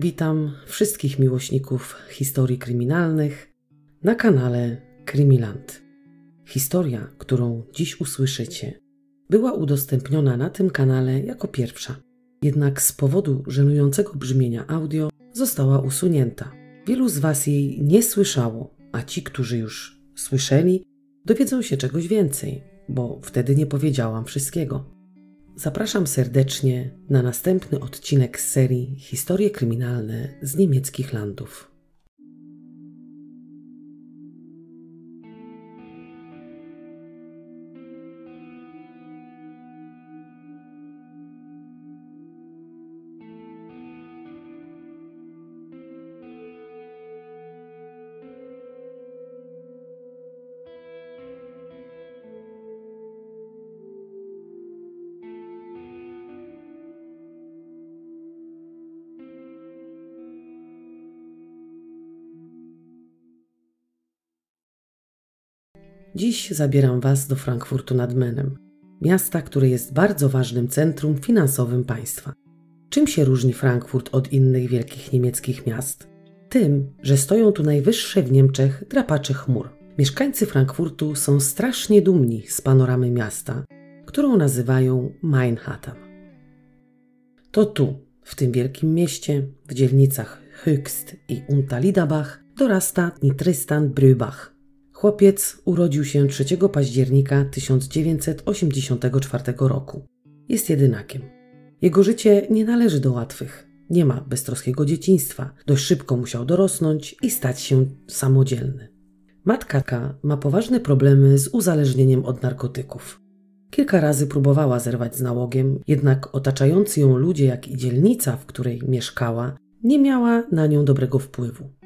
Witam wszystkich miłośników historii kryminalnych na kanale Krymiland. Historia, którą dziś usłyszycie, była udostępniona na tym kanale jako pierwsza. Jednak z powodu żenującego brzmienia audio została usunięta. Wielu z Was jej nie słyszało, a ci, którzy już słyszeli, dowiedzą się czegoś więcej, bo wtedy nie powiedziałam wszystkiego. Zapraszam serdecznie na następny odcinek z serii Historie kryminalne z niemieckich landów. Dziś zabieram Was do Frankfurtu nad Menem, miasta, które jest bardzo ważnym centrum finansowym państwa. Czym się różni Frankfurt od innych wielkich niemieckich miast? Tym, że stoją tu najwyższe w Niemczech drapacze chmur. Mieszkańcy Frankfurtu są strasznie dumni z panoramy miasta, którą nazywają Mainhattan. To tu, w tym wielkim mieście, w dzielnicach Höchst i Unterliederbach, dorasta Nitristan Brübach, Chłopiec urodził się 3 października 1984 roku. Jest jedynakiem. Jego życie nie należy do łatwych. Nie ma beztroskiego dzieciństwa. Dość szybko musiał dorosnąć i stać się samodzielny. Matka ma poważne problemy z uzależnieniem od narkotyków. Kilka razy próbowała zerwać z nałogiem, jednak otaczający ją ludzie, jak i dzielnica, w której mieszkała, nie miała na nią dobrego wpływu.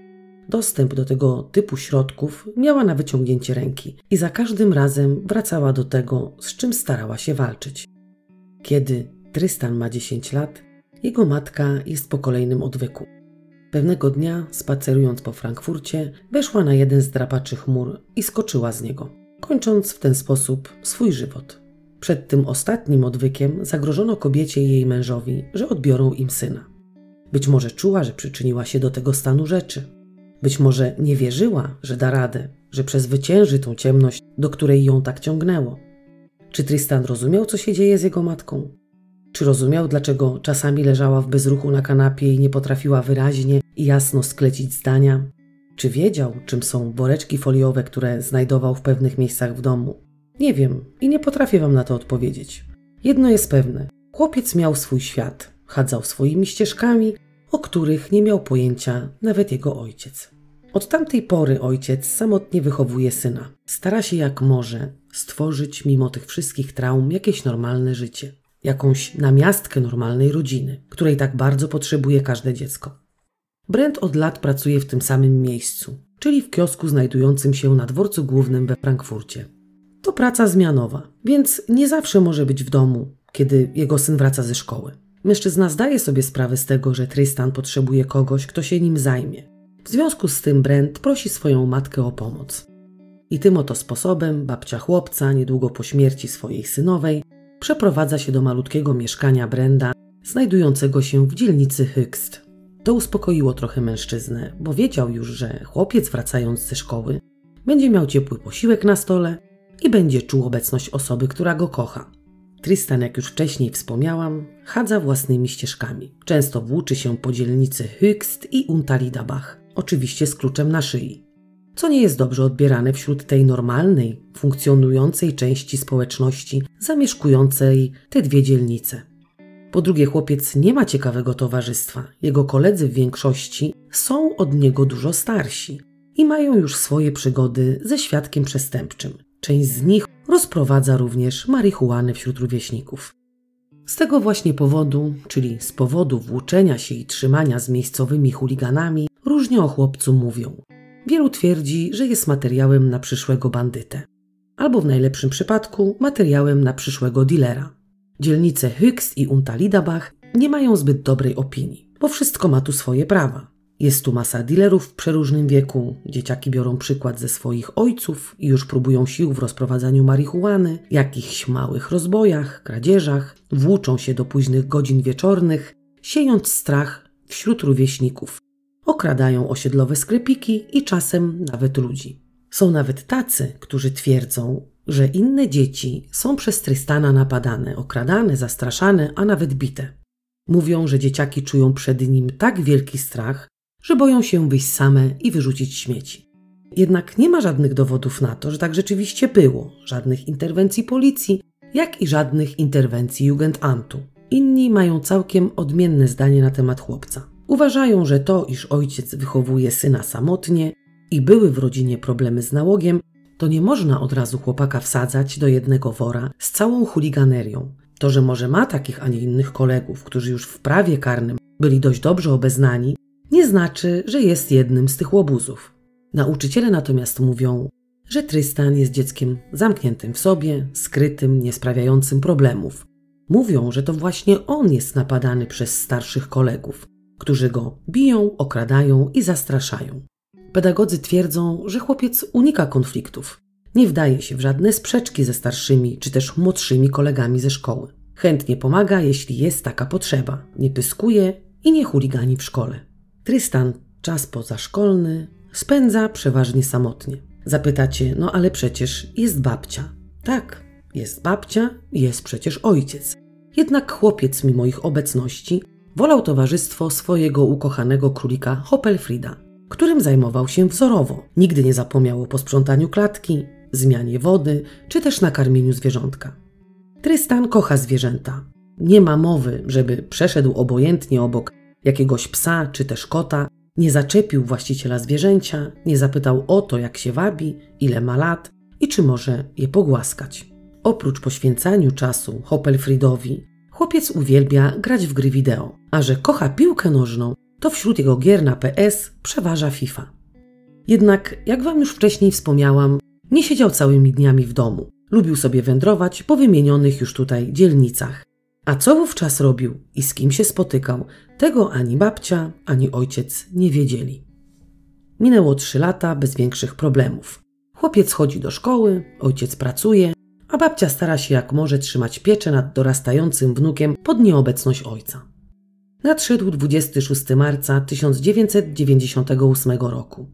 Dostęp do tego typu środków miała na wyciągnięcie ręki i za każdym razem wracała do tego, z czym starała się walczyć. Kiedy Trystan ma 10 lat, jego matka jest po kolejnym odwyku. Pewnego dnia, spacerując po Frankfurcie, weszła na jeden z drapaczy chmur i skoczyła z niego, kończąc w ten sposób swój żywot. Przed tym ostatnim odwykiem zagrożono kobiecie i jej mężowi, że odbiorą im syna. Być może czuła, że przyczyniła się do tego stanu rzeczy. Być może nie wierzyła, że da radę, że przezwycięży tą ciemność, do której ją tak ciągnęło. Czy Tristan rozumiał, co się dzieje z jego matką? Czy rozumiał, dlaczego czasami leżała w bezruchu na kanapie i nie potrafiła wyraźnie i jasno sklecić zdania? Czy wiedział, czym są woreczki foliowe, które znajdował w pewnych miejscach w domu? Nie wiem i nie potrafię wam na to odpowiedzieć. Jedno jest pewne: chłopiec miał swój świat, chadzał swoimi ścieżkami, o których nie miał pojęcia nawet jego ojciec. Od tamtej pory ojciec samotnie wychowuje syna. Stara się jak może stworzyć mimo tych wszystkich traum jakieś normalne życie, jakąś namiastkę normalnej rodziny, której tak bardzo potrzebuje każde dziecko. Brent od lat pracuje w tym samym miejscu, czyli w kiosku znajdującym się na dworcu głównym we Frankfurcie. To praca zmianowa, więc nie zawsze może być w domu, kiedy jego syn wraca ze szkoły. Mężczyzna zdaje sobie sprawę z tego, że Tristan potrzebuje kogoś, kto się nim zajmie. W związku z tym Brent prosi swoją matkę o pomoc. I tym oto sposobem babcia chłopca, niedługo po śmierci swojej synowej, przeprowadza się do malutkiego mieszkania Brenda, znajdującego się w dzielnicy Hykst. To uspokoiło trochę mężczyznę, bo wiedział już, że chłopiec wracając ze szkoły będzie miał ciepły posiłek na stole i będzie czuł obecność osoby, która go kocha. Tristan, jak już wcześniej wspomniałam, chadza własnymi ścieżkami. Często włóczy się po dzielnicy Höchst i Unterliederbach, oczywiście z kluczem na szyi. Co nie jest dobrze odbierane wśród tej normalnej, funkcjonującej części społeczności zamieszkującej te dwie dzielnice. Po drugie, chłopiec nie ma ciekawego towarzystwa. Jego koledzy w większości są od niego dużo starsi i mają już swoje przygody ze świadkiem przestępczym. Część z nich rozprowadza również marihuanę wśród rówieśników. Z tego właśnie powodu, czyli z powodu włóczenia się i trzymania z miejscowymi chuliganami, różnie o chłopcu mówią. Wielu twierdzi, że jest materiałem na przyszłego bandytę, albo w najlepszym przypadku materiałem na przyszłego dealera. Dzielnice Höchst i Unterliederbach nie mają zbyt dobrej opinii, bo wszystko ma tu swoje prawa. Jest tu masa dealerów w przeróżnym wieku. Dzieciaki biorą przykład ze swoich ojców i już próbują sił w rozprowadzaniu marihuany, jakichś małych rozbojach, kradzieżach, włóczą się do późnych godzin wieczornych, siejąc strach wśród rówieśników. Okradają osiedlowe sklepiki i czasem nawet ludzi. Są nawet tacy, którzy twierdzą, że inne dzieci są przez Trystana napadane, okradane, zastraszane, a nawet bite. Mówią, że dzieciaki czują przed nim tak wielki strach, że boją się wyjść same i wyrzucić śmieci. Jednak nie ma żadnych dowodów na to, że tak rzeczywiście było, żadnych interwencji policji, jak i żadnych interwencji Jugendamtu. Inni mają całkiem odmienne zdanie na temat chłopca. Uważają, że to, iż ojciec wychowuje syna samotnie i były w rodzinie problemy z nałogiem, to nie można od razu chłopaka wsadzać do jednego wora z całą chuliganerią. To, że może ma takich, a nie innych kolegów, którzy już w prawie karnym byli dość dobrze obeznani, nie znaczy, że jest jednym z tych łobuzów. Nauczyciele natomiast mówią, że Trystan jest dzieckiem zamkniętym w sobie, skrytym, niesprawiającym problemów. Mówią, że to właśnie on jest napadany przez starszych kolegów, którzy go biją, okradają i zastraszają. Pedagodzy twierdzą, że chłopiec unika konfliktów, nie wdaje się w żadne sprzeczki ze starszymi czy też młodszymi kolegami ze szkoły. Chętnie pomaga, jeśli jest taka potrzeba, nie pyskuje i nie chuligani w szkole. Trystan czas pozaszkolny spędza przeważnie samotnie. Zapytacie, no ale przecież jest babcia. Tak, jest babcia, jest przecież ojciec. Jednak chłopiec, mimo ich obecności, wolał towarzystwo swojego ukochanego królika Hopelfrida, którym zajmował się wzorowo. Nigdy nie zapomniał o posprzątaniu klatki, zmianie wody czy też nakarmieniu zwierzątka. Trystan kocha zwierzęta. Nie ma mowy, żeby przeszedł obojętnie obok jakiegoś psa czy też kota, nie zaczepił właściciela zwierzęcia, nie zapytał o to, jak się wabi, ile ma lat i czy może je pogłaskać. Oprócz poświęcaniu czasu Hopelfriedowi, chłopiec uwielbia grać w gry wideo, a że kocha piłkę nożną, to wśród jego gier na PS przeważa FIFA. Jednak, jak Wam już wcześniej wspomniałam, nie siedział całymi dniami w domu. Lubił sobie wędrować po wymienionych już tutaj dzielnicach. A co wówczas robił i z kim się spotykał, tego ani babcia, ani ojciec nie wiedzieli. Minęło trzy lata bez większych problemów. Chłopiec chodzi do szkoły, ojciec pracuje, a babcia stara się jak może trzymać pieczę nad dorastającym wnukiem pod nieobecność ojca. Nadszedł 26 marca 1998 roku.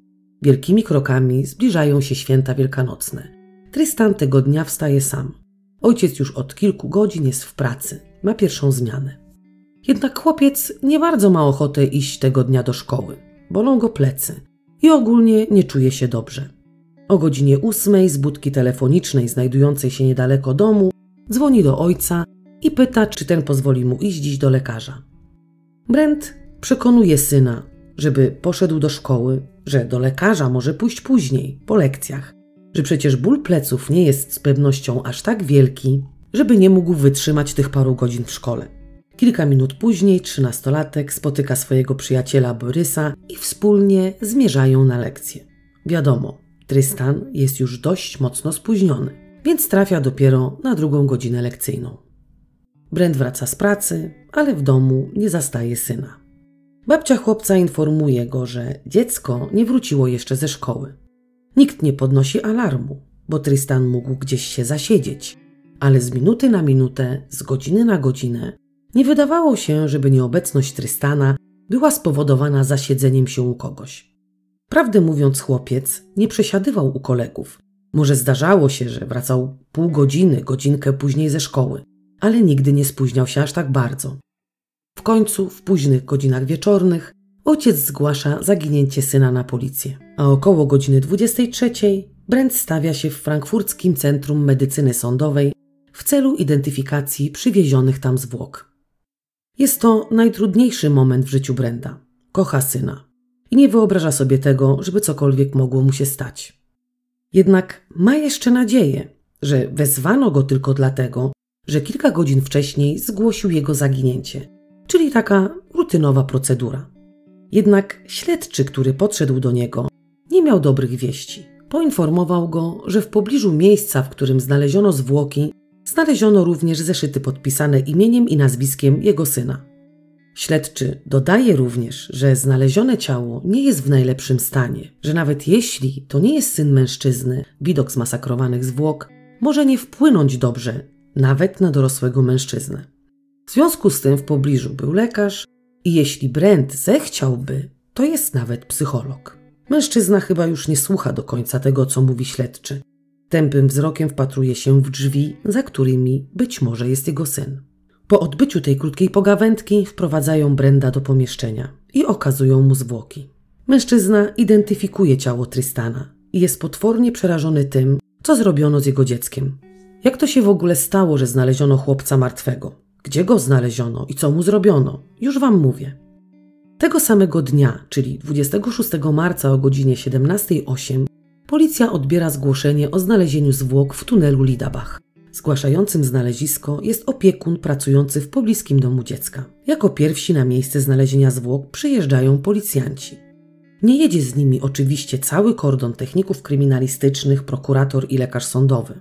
Wielkimi krokami zbliżają się święta wielkanocne. Tristan tego dnia wstaje sam. Ojciec już od kilku godzin jest w pracy, ma pierwszą zmianę. Jednak chłopiec nie bardzo ma ochotę iść tego dnia do szkoły. Bolą go plecy i ogólnie nie czuje się dobrze. O godzinie ósmej z budki telefonicznej znajdującej się niedaleko domu dzwoni do ojca i pyta, czy ten pozwoli mu iść dziś do lekarza. Brent przekonuje syna, żeby poszedł do szkoły, że do lekarza może pójść później, po lekcjach, że przecież ból pleców nie jest z pewnością aż tak wielki, żeby nie mógł wytrzymać tych paru godzin w szkole. Kilka minut później trzynastolatek spotyka swojego przyjaciela Borysa i wspólnie zmierzają na lekcję. Wiadomo, Tristan jest już dość mocno spóźniony, więc trafia dopiero na drugą godzinę lekcyjną. Brent wraca z pracy, ale w domu nie zastaje syna. Babcia chłopca informuje go, że dziecko nie wróciło jeszcze ze szkoły. Nikt nie podnosi alarmu, bo Tristan mógł gdzieś się zasiedzieć, ale z minuty na minutę, z godziny na godzinę nie wydawało się, żeby nieobecność Tristana była spowodowana zasiedzeniem się u kogoś. Prawdę mówiąc, chłopiec nie przesiadywał u kolegów. Może zdarzało się, że wracał pół godziny, godzinkę później ze szkoły, ale nigdy nie spóźniał się aż tak bardzo. W końcu, w późnych godzinach wieczornych, ojciec zgłasza zaginięcie syna na policję, a około godziny 23 Brent stawia się w frankfurckim Centrum Medycyny Sądowej w celu identyfikacji przywiezionych tam zwłok. Jest to najtrudniejszy moment w życiu Brenda. Kocha syna i nie wyobraża sobie tego, żeby cokolwiek mogło mu się stać. Jednak ma jeszcze nadzieję, że wezwano go tylko dlatego, że kilka godzin wcześniej zgłosił jego zaginięcie czyli taka rutynowa procedura. Jednak śledczy, który podszedł do niego, nie miał dobrych wieści. Poinformował go, że w pobliżu miejsca, w którym znaleziono zwłoki, znaleziono również zeszyty podpisane imieniem i nazwiskiem jego syna. Śledczy dodaje również, że znalezione ciało nie jest w najlepszym stanie, że nawet jeśli to nie jest syn mężczyzny, widok zmasakrowanych zwłok może nie wpłynąć dobrze nawet na dorosłego mężczyznę. W związku z tym w pobliżu był lekarz I jeśli Brent zechciałby, to jest nawet psycholog. Mężczyzna chyba już nie słucha do końca tego, co mówi śledczy. Tępym wzrokiem wpatruje się w drzwi, za którymi być może jest jego syn. Po odbyciu tej krótkiej pogawędki wprowadzają Brenda do pomieszczenia i okazują mu zwłoki. Mężczyzna identyfikuje ciało Tristana i jest potwornie przerażony tym, co zrobiono z jego dzieckiem. Jak to się w ogóle stało, że znaleziono chłopca martwego? Gdzie go znaleziono i co mu zrobiono? Już wam mówię. Tego samego dnia, czyli 26 marca o godzinie 17.08, policja odbiera zgłoszenie o znalezieniu zwłok w tunelu Lidabach. Zgłaszającym znalezisko jest opiekun pracujący w pobliskim domu dziecka. Jako pierwsi na miejsce znalezienia zwłok przyjeżdżają policjanci. Nie jedzie z nimi oczywiście cały kordon techników kryminalistycznych, prokurator i lekarz sądowy.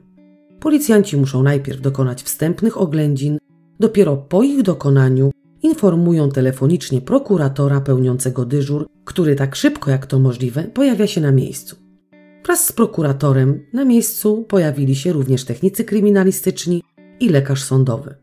Policjanci muszą najpierw dokonać wstępnych oględzin, dopiero po ich dokonaniu informują telefonicznie prokuratora pełniącego dyżur, który tak szybko jak to możliwe pojawia się na miejscu. Wraz z prokuratorem na miejscu pojawili się również technicy kryminalistyczni i lekarz sądowy.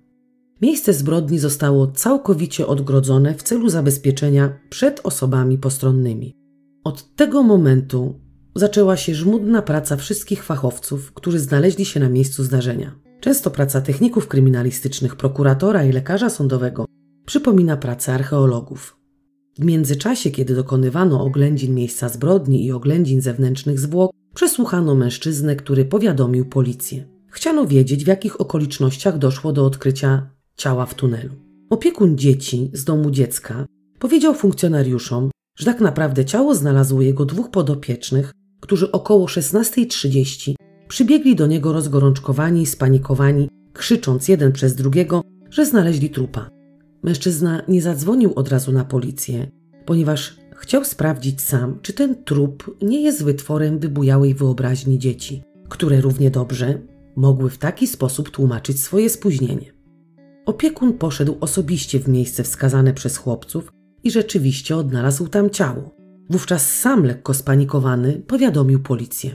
Miejsce zbrodni zostało całkowicie odgrodzone w celu zabezpieczenia przed osobami postronnymi. Od tego momentu zaczęła się żmudna praca wszystkich fachowców, którzy znaleźli się na miejscu zdarzenia. Często praca techników kryminalistycznych, prokuratora i lekarza sądowego przypomina pracę archeologów. W międzyczasie, kiedy dokonywano oględzin miejsca zbrodni i oględzin zewnętrznych zwłok, przesłuchano mężczyznę, który powiadomił policję. Chciano wiedzieć, w jakich okolicznościach doszło do odkrycia ciała w tunelu. Opiekun dzieci z domu dziecka powiedział funkcjonariuszom, że tak naprawdę ciało znalazło jego dwóch podopiecznych, którzy około 16.30 przybiegli do niego rozgorączkowani i spanikowani, krzycząc jeden przez drugiego, że znaleźli trupa. Mężczyzna nie zadzwonił od razu na policję, ponieważ chciał sprawdzić sam, czy ten trup nie jest wytworem wybujałej wyobraźni dzieci, które równie dobrze mogły w taki sposób tłumaczyć swoje spóźnienie. Opiekun poszedł osobiście w miejsce wskazane przez chłopców i rzeczywiście odnalazł tam ciało. Wówczas sam lekko spanikowany powiadomił policję.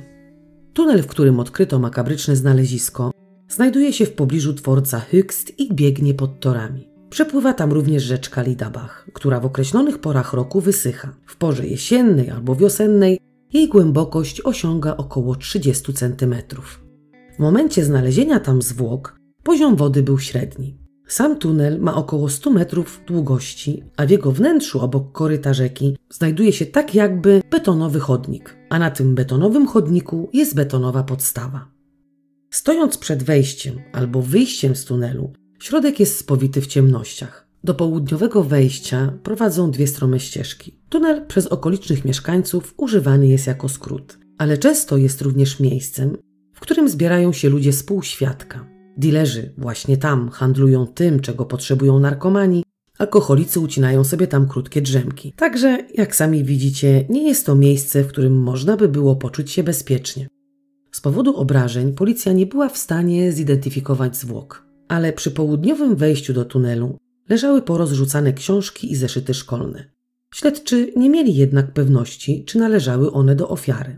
Tunel, w którym odkryto makabryczne znalezisko, znajduje się w pobliżu dworca Höchst i biegnie pod torami. Przepływa tam również rzeczka Lidabach, która w określonych porach roku wysycha. W porze jesiennej albo wiosennej jej głębokość osiąga około 30 cm. W momencie znalezienia tam zwłok poziom wody był średni. Sam tunel ma około 100 metrów długości, a w jego wnętrzu obok koryta rzeki znajduje się tak jakby betonowy chodnik, a na tym betonowym chodniku jest betonowa podstawa. Stojąc przed wejściem albo wyjściem z tunelu, Środek jest spowity w ciemnościach. Do południowego wejścia prowadzą dwie strome ścieżki. Tunel przez okolicznych mieszkańców używany jest jako skrót, ale często jest również miejscem, w którym zbierają się ludzie z półświadka. Dilerzy właśnie tam handlują tym, czego potrzebują narkomani, alkoholicy ucinają sobie tam krótkie drzemki. Także, jak sami widzicie, nie jest to miejsce, w którym można by było poczuć się bezpiecznie. Z powodu obrażeń policja nie była w stanie zidentyfikować zwłok ale przy południowym wejściu do tunelu leżały porozrzucane książki i zeszyty szkolne. Śledczy nie mieli jednak pewności, czy należały one do ofiary.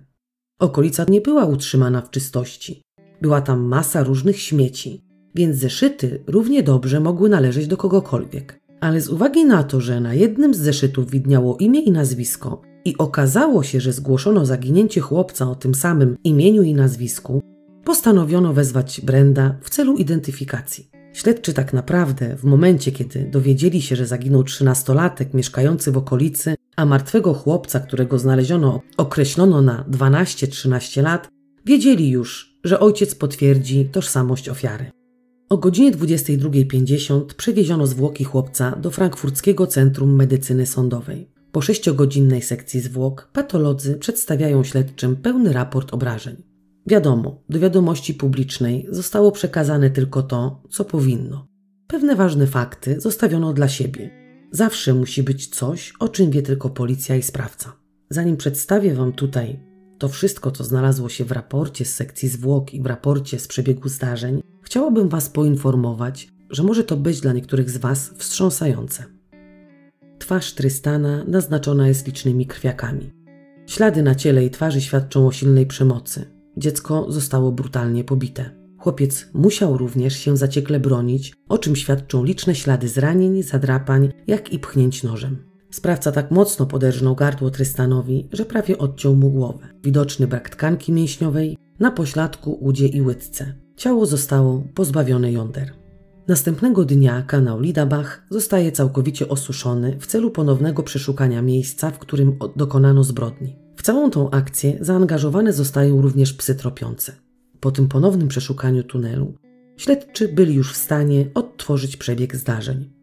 Okolica nie była utrzymana w czystości. Była tam masa różnych śmieci, więc zeszyty równie dobrze mogły należeć do kogokolwiek. Ale z uwagi na to, że na jednym z zeszytów widniało imię i nazwisko i okazało się, że zgłoszono zaginięcie chłopca o tym samym imieniu i nazwisku, postanowiono wezwać Brenda w celu identyfikacji. Śledczy tak naprawdę, w momencie kiedy dowiedzieli się, że zaginął trzynastolatek mieszkający w okolicy, a martwego chłopca, którego znaleziono, określono na 12-13 lat, wiedzieli już, że ojciec potwierdzi tożsamość ofiary. O godzinie 22.50 przewieziono zwłoki chłopca do frankfurckiego Centrum Medycyny Sądowej. Po sześciogodzinnej sekcji zwłok patolodzy przedstawiają śledczym pełny raport obrażeń. Wiadomo, do wiadomości publicznej zostało przekazane tylko to, co powinno. Pewne ważne fakty zostawiono dla siebie. Zawsze musi być coś, o czym wie tylko policja i sprawca. Zanim przedstawię Wam tutaj to wszystko, co znalazło się w raporcie z sekcji zwłok i w raporcie z przebiegu zdarzeń, chciałabym Was poinformować, że może to być dla niektórych z Was wstrząsające. Twarz Trystana naznaczona jest licznymi krwiakami. Ślady na ciele i twarzy świadczą o silnej przemocy. Dziecko zostało brutalnie pobite. Chłopiec musiał również się zaciekle bronić, o czym świadczą liczne ślady zranień, zadrapań, jak i pchnięć nożem. Sprawca tak mocno poderżnął gardło Trystanowi, że prawie odciął mu głowę. Widoczny brak tkanki mięśniowej, na pośladku, udzie i łydce. Ciało zostało pozbawione jąder. Następnego dnia kanał Lidabach zostaje całkowicie osuszony w celu ponownego przeszukania miejsca, w którym dokonano zbrodni. W całą tą akcję zaangażowane zostają również psy tropiące. Po tym ponownym przeszukaniu tunelu śledczy byli już w stanie odtworzyć przebieg zdarzeń.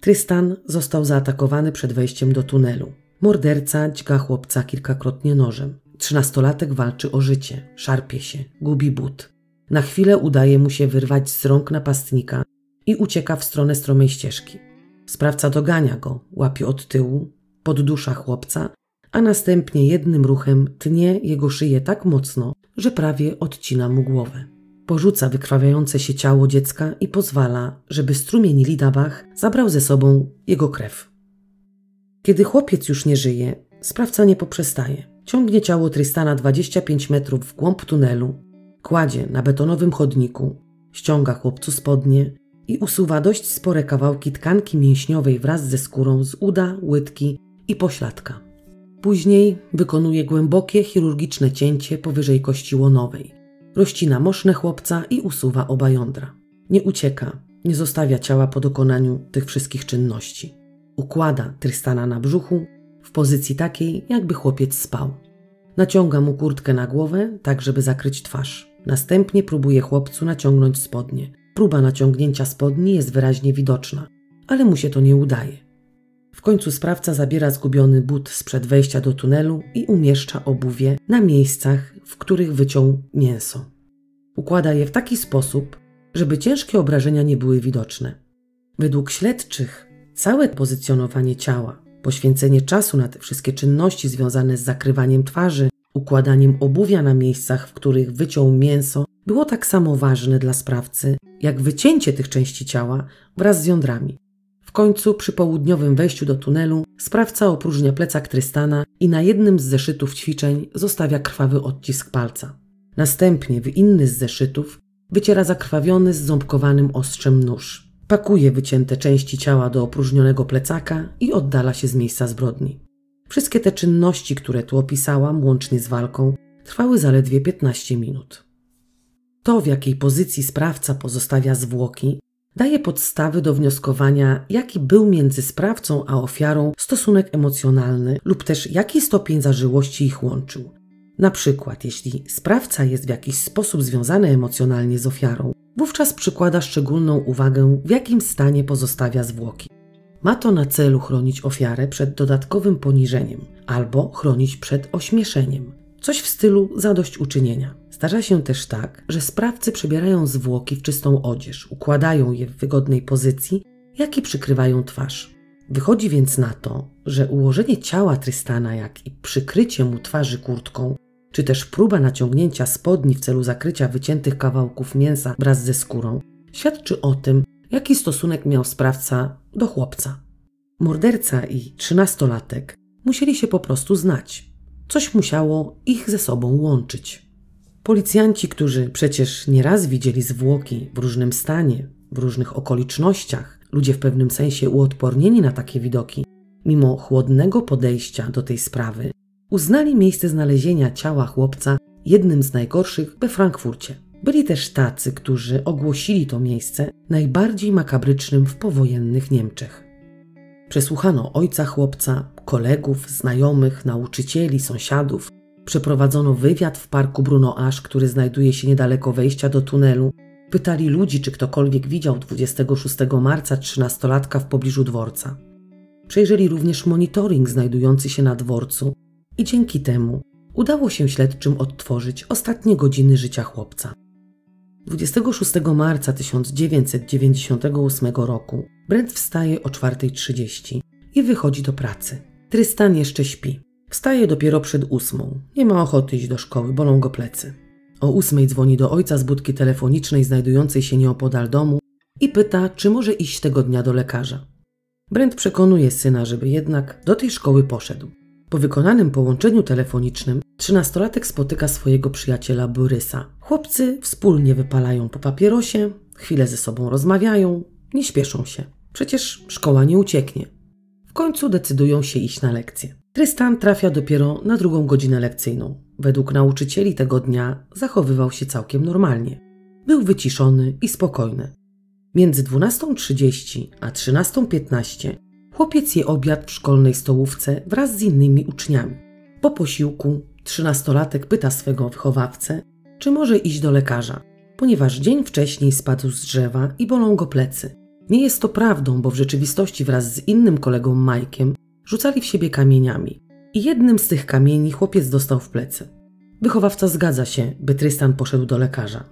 Tristan został zaatakowany przed wejściem do tunelu. Morderca dźga chłopca kilkakrotnie nożem. Trzynastolatek walczy o życie, szarpie się, gubi but. Na chwilę udaje mu się wyrwać z rąk napastnika i ucieka w stronę stromej ścieżki. Sprawca dogania go, łapie od tyłu, poddusza chłopca, a następnie jednym ruchem tnie jego szyję tak mocno, że prawie odcina mu głowę. Porzuca wykrwawiające się ciało dziecka i pozwala, żeby strumień Lidabach zabrał ze sobą jego krew. Kiedy chłopiec już nie żyje, sprawca nie poprzestaje. Ciągnie ciało Tristana 25 metrów w głąb tunelu, kładzie na betonowym chodniku, ściąga chłopcu spodnie i usuwa dość spore kawałki tkanki mięśniowej wraz ze skórą z uda, łydki i pośladka. Później wykonuje głębokie chirurgiczne cięcie powyżej kości łonowej. Rozcina moszne chłopca i usuwa oba jądra. Nie ucieka, nie zostawia ciała po dokonaniu tych wszystkich czynności. Układa Trystana na brzuchu w pozycji takiej, jakby chłopiec spał. Naciąga mu kurtkę na głowę, tak żeby zakryć twarz. Następnie próbuje chłopcu naciągnąć spodnie. Próba naciągnięcia spodni jest wyraźnie widoczna, ale mu się to nie udaje. W końcu sprawca zabiera zgubiony but sprzed wejścia do tunelu i umieszcza obuwie na miejscach, w których wyciął mięso. Układa je w taki sposób, żeby ciężkie obrażenia nie były widoczne. Według śledczych całe pozycjonowanie ciała, poświęcenie czasu na te wszystkie czynności związane z zakrywaniem twarzy, układaniem obuwia na miejscach, w których wyciął mięso, było tak samo ważne dla sprawcy, jak wycięcie tych części ciała wraz z jądrami końcu, przy południowym wejściu do tunelu, sprawca opróżnia plecak Trystana i na jednym z zeszytów ćwiczeń zostawia krwawy odcisk palca. Następnie w inny z zeszytów wyciera zakrwawiony z ząbkowanym ostrzem nóż. Pakuje wycięte części ciała do opróżnionego plecaka i oddala się z miejsca zbrodni. Wszystkie te czynności, które tu opisałam, łącznie z walką, trwały zaledwie 15 minut. To, w jakiej pozycji sprawca pozostawia zwłoki, daje podstawy do wnioskowania, jaki był między sprawcą a ofiarą stosunek emocjonalny lub też jaki stopień zażyłości ich łączył. Na przykład, jeśli sprawca jest w jakiś sposób związany emocjonalnie z ofiarą, wówczas przykłada szczególną uwagę, w jakim stanie pozostawia zwłoki. Ma to na celu chronić ofiarę przed dodatkowym poniżeniem albo chronić przed ośmieszeniem. Coś w stylu zadośćuczynienia. Zdarza się też tak, że sprawcy przebierają zwłoki w czystą odzież, układają je w wygodnej pozycji, jak i przykrywają twarz. Wychodzi więc na to, że ułożenie ciała Trystana, jak i przykrycie mu twarzy kurtką, czy też próba naciągnięcia spodni w celu zakrycia wyciętych kawałków mięsa wraz ze skórą, świadczy o tym, jaki stosunek miał sprawca do chłopca. Morderca i trzynastolatek musieli się po prostu znać. Coś musiało ich ze sobą łączyć. Policjanci, którzy przecież nieraz widzieli zwłoki w różnym stanie, w różnych okolicznościach, ludzie w pewnym sensie uodpornieni na takie widoki, mimo chłodnego podejścia do tej sprawy, uznali miejsce znalezienia ciała chłopca jednym z najgorszych we Frankfurcie. Byli też tacy, którzy ogłosili to miejsce najbardziej makabrycznym w powojennych Niemczech. Przesłuchano ojca chłopca, kolegów, znajomych, nauczycieli, sąsiadów. Przeprowadzono wywiad w parku Bruno Asch, który znajduje się niedaleko wejścia do tunelu. Pytali ludzi, czy ktokolwiek widział 26 marca trzynastolatka w pobliżu dworca. Przejrzeli również monitoring znajdujący się na dworcu i dzięki temu udało się śledczym odtworzyć ostatnie godziny życia chłopca. 26 marca 1998 roku Brent wstaje o 4.30 i wychodzi do pracy. Trystan jeszcze śpi. Wstaje dopiero przed ósmą. Nie ma ochoty iść do szkoły, bolą go plecy. O ósmej dzwoni do ojca z budki telefonicznej znajdującej się nieopodal domu i pyta, czy może iść tego dnia do lekarza. Brent przekonuje syna, żeby jednak do tej szkoły poszedł. Po wykonanym połączeniu telefonicznym trzynastolatek spotyka swojego przyjaciela Borysa. Chłopcy wspólnie wypalają po papierosie, chwilę ze sobą rozmawiają, nie śpieszą się. Przecież szkoła nie ucieknie. W końcu decydują się iść na lekcję. Trystan trafia dopiero na drugą godzinę lekcyjną. Według nauczycieli tego dnia zachowywał się całkiem normalnie. Był wyciszony i spokojny. Między 12.30 a 13.15 chłopiec je obiad w szkolnej stołówce wraz z innymi uczniami. Po posiłku trzynastolatek pyta swego wychowawcę, czy może iść do lekarza, ponieważ dzień wcześniej spadł z drzewa i bolą go plecy. Nie jest to prawdą, bo w rzeczywistości wraz z innym kolegą Majkiem rzucali w siebie kamieniami i jednym z tych kamieni chłopiec dostał w plecy. Wychowawca zgadza się, by Trystan poszedł do lekarza.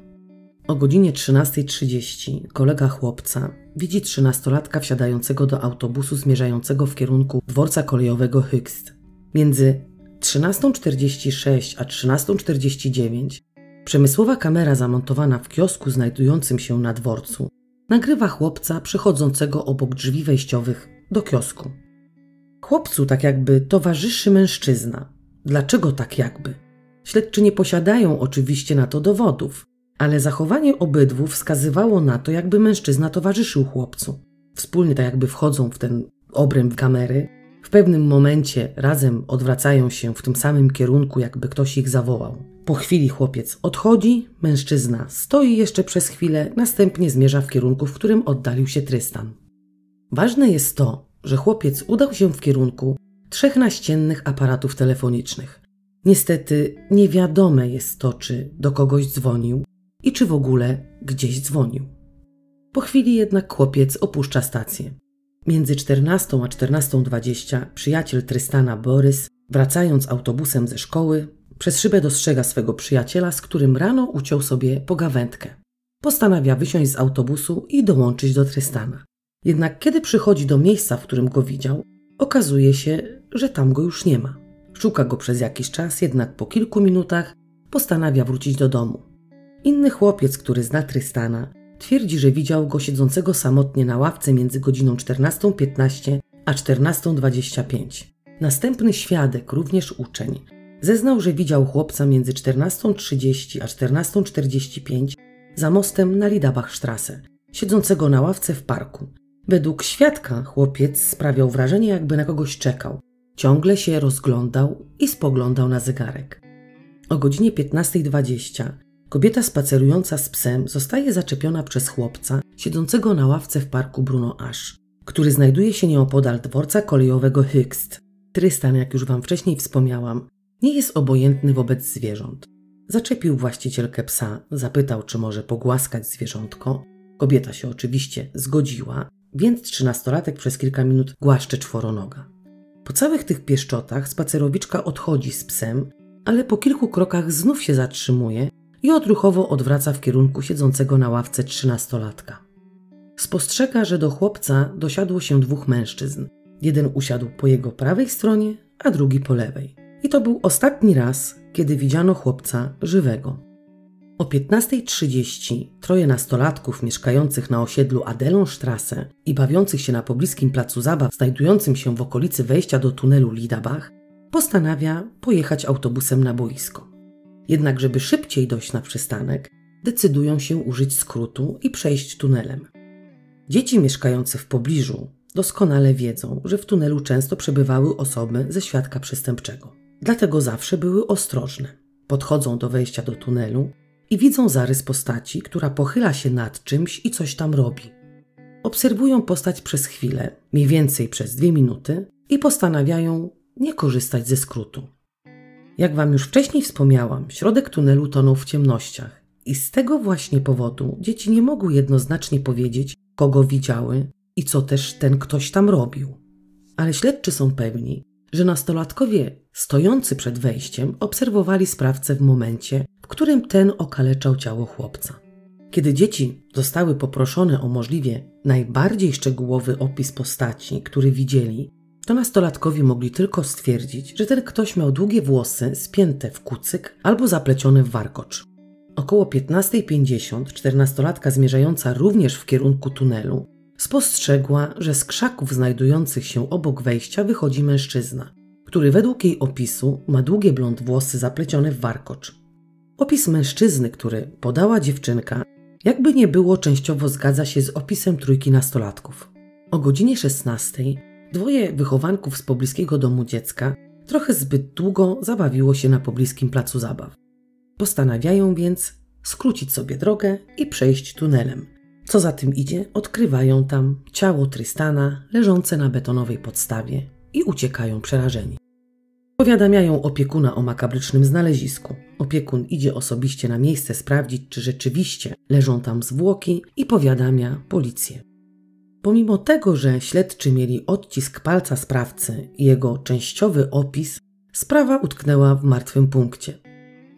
O godzinie 13.30 kolega chłopca widzi trzynastolatka wsiadającego do autobusu zmierzającego w kierunku dworca kolejowego Hykst. Między 13.46 a 13.49 przemysłowa kamera zamontowana w kiosku znajdującym się na dworcu nagrywa chłopca przechodzącego obok drzwi wejściowych do kiosku. Chłopcu tak jakby towarzyszy mężczyzna. Dlaczego tak jakby? Śledczy nie posiadają oczywiście na to dowodów, ale zachowanie obydwu wskazywało na to, jakby mężczyzna towarzyszył chłopcu. Wspólnie tak jakby wchodzą w ten obręb kamery, w pewnym momencie razem odwracają się w tym samym kierunku, jakby ktoś ich zawołał. Po chwili chłopiec odchodzi, mężczyzna stoi jeszcze przez chwilę, następnie zmierza w kierunku, w którym oddalił się Trystan. Ważne jest to, że chłopiec udał się w kierunku trzech naściennych aparatów telefonicznych. Niestety niewiadome jest to, czy do kogoś dzwonił i czy w ogóle gdzieś dzwonił. Po chwili jednak chłopiec opuszcza stację. Między 14 a 14.20 przyjaciel Trystana Borys, wracając autobusem ze szkoły, przez szybę dostrzega swego przyjaciela, z którym rano uciął sobie pogawędkę. Postanawia wysiąść z autobusu i dołączyć do Trystana. Jednak kiedy przychodzi do miejsca, w którym go widział, okazuje się, że tam go już nie ma. Szuka go przez jakiś czas, jednak po kilku minutach postanawia wrócić do domu. Inny chłopiec, który zna Trystana, twierdzi, że widział go siedzącego samotnie na ławce między godziną 14.15 a 14.25. Następny świadek, również uczeń, zeznał, że widział chłopca między 14.30 a 14.45 za mostem na Lidabachstrasse, siedzącego na ławce w parku. Według świadka chłopiec sprawiał wrażenie, jakby na kogoś czekał. Ciągle się rozglądał i spoglądał na zegarek. O godzinie 15.20 kobieta spacerująca z psem zostaje zaczepiona przez chłopca siedzącego na ławce w parku Bruno Ash, który znajduje się nieopodal dworca kolejowego Hykst. Trystan, jak już wam wcześniej wspomniałam, nie jest obojętny wobec zwierząt. Zaczepił właścicielkę psa, zapytał, czy może pogłaskać zwierzątko. Kobieta się oczywiście zgodziła, więc trzynastolatek przez kilka minut głaszcze czworonoga. Po całych tych pieszczotach spacerowiczka odchodzi z psem, ale po kilku krokach znów się zatrzymuje i odruchowo odwraca w kierunku siedzącego na ławce trzynastolatka. Spostrzega, że do chłopca dosiadło się dwóch mężczyzn. Jeden usiadł po jego prawej stronie, a drugi po lewej. I to był ostatni raz, kiedy widziano chłopca żywego. O 15.30 troje nastolatków mieszkających na osiedlu Adelonstrasse i bawiących się na pobliskim placu zabaw znajdującym się w okolicy wejścia do tunelu Lidabach postanawia pojechać autobusem na boisko. Jednak żeby szybciej dojść na przystanek, decydują się użyć skrótu i przejść tunelem. Dzieci mieszkające w pobliżu doskonale wiedzą, że w tunelu często przebywały osoby ze świadka przestępczego. Dlatego zawsze były ostrożne. Podchodzą do wejścia do tunelu i widzą zarys postaci, która pochyla się nad czymś i coś tam robi. Obserwują postać przez chwilę, mniej więcej przez dwie minuty, i postanawiają nie korzystać ze skrótu. Jak Wam już wcześniej wspomniałam, środek tunelu tonął w ciemnościach i z tego właśnie powodu dzieci nie mogły jednoznacznie powiedzieć, kogo widziały i co też ten ktoś tam robił. Ale śledczy są pewni, że nastolatkowie stojący przed wejściem obserwowali sprawcę w momencie, w którym ten okaleczał ciało chłopca. Kiedy dzieci zostały poproszone o możliwie najbardziej szczegółowy opis postaci, który widzieli, to nastolatkowie mogli tylko stwierdzić, że ten ktoś miał długie włosy spięte w kucyk albo zaplecione w warkocz. Około 15.50 czternastolatka zmierzająca również w kierunku tunelu spostrzegła, że z krzaków znajdujących się obok wejścia wychodzi mężczyzna, który według jej opisu ma długie blond włosy zaplecione w warkocz. Opis mężczyzny, który podała dziewczynka, jakby nie było, częściowo zgadza się z opisem trójki nastolatków. O godzinie 16 dwoje wychowanków z pobliskiego domu dziecka trochę zbyt długo zabawiło się na pobliskim placu zabaw. Postanawiają więc skrócić sobie drogę i przejść tunelem. Co za tym idzie, odkrywają tam ciało Tristana leżące na betonowej podstawie i uciekają przerażeni. Powiadamiają opiekuna o makabrycznym znalezisku. Opiekun idzie osobiście na miejsce sprawdzić, czy rzeczywiście leżą tam zwłoki i powiadamia policję. Pomimo tego, że śledczy mieli odcisk palca sprawcy i jego częściowy opis, sprawa utknęła w martwym punkcie.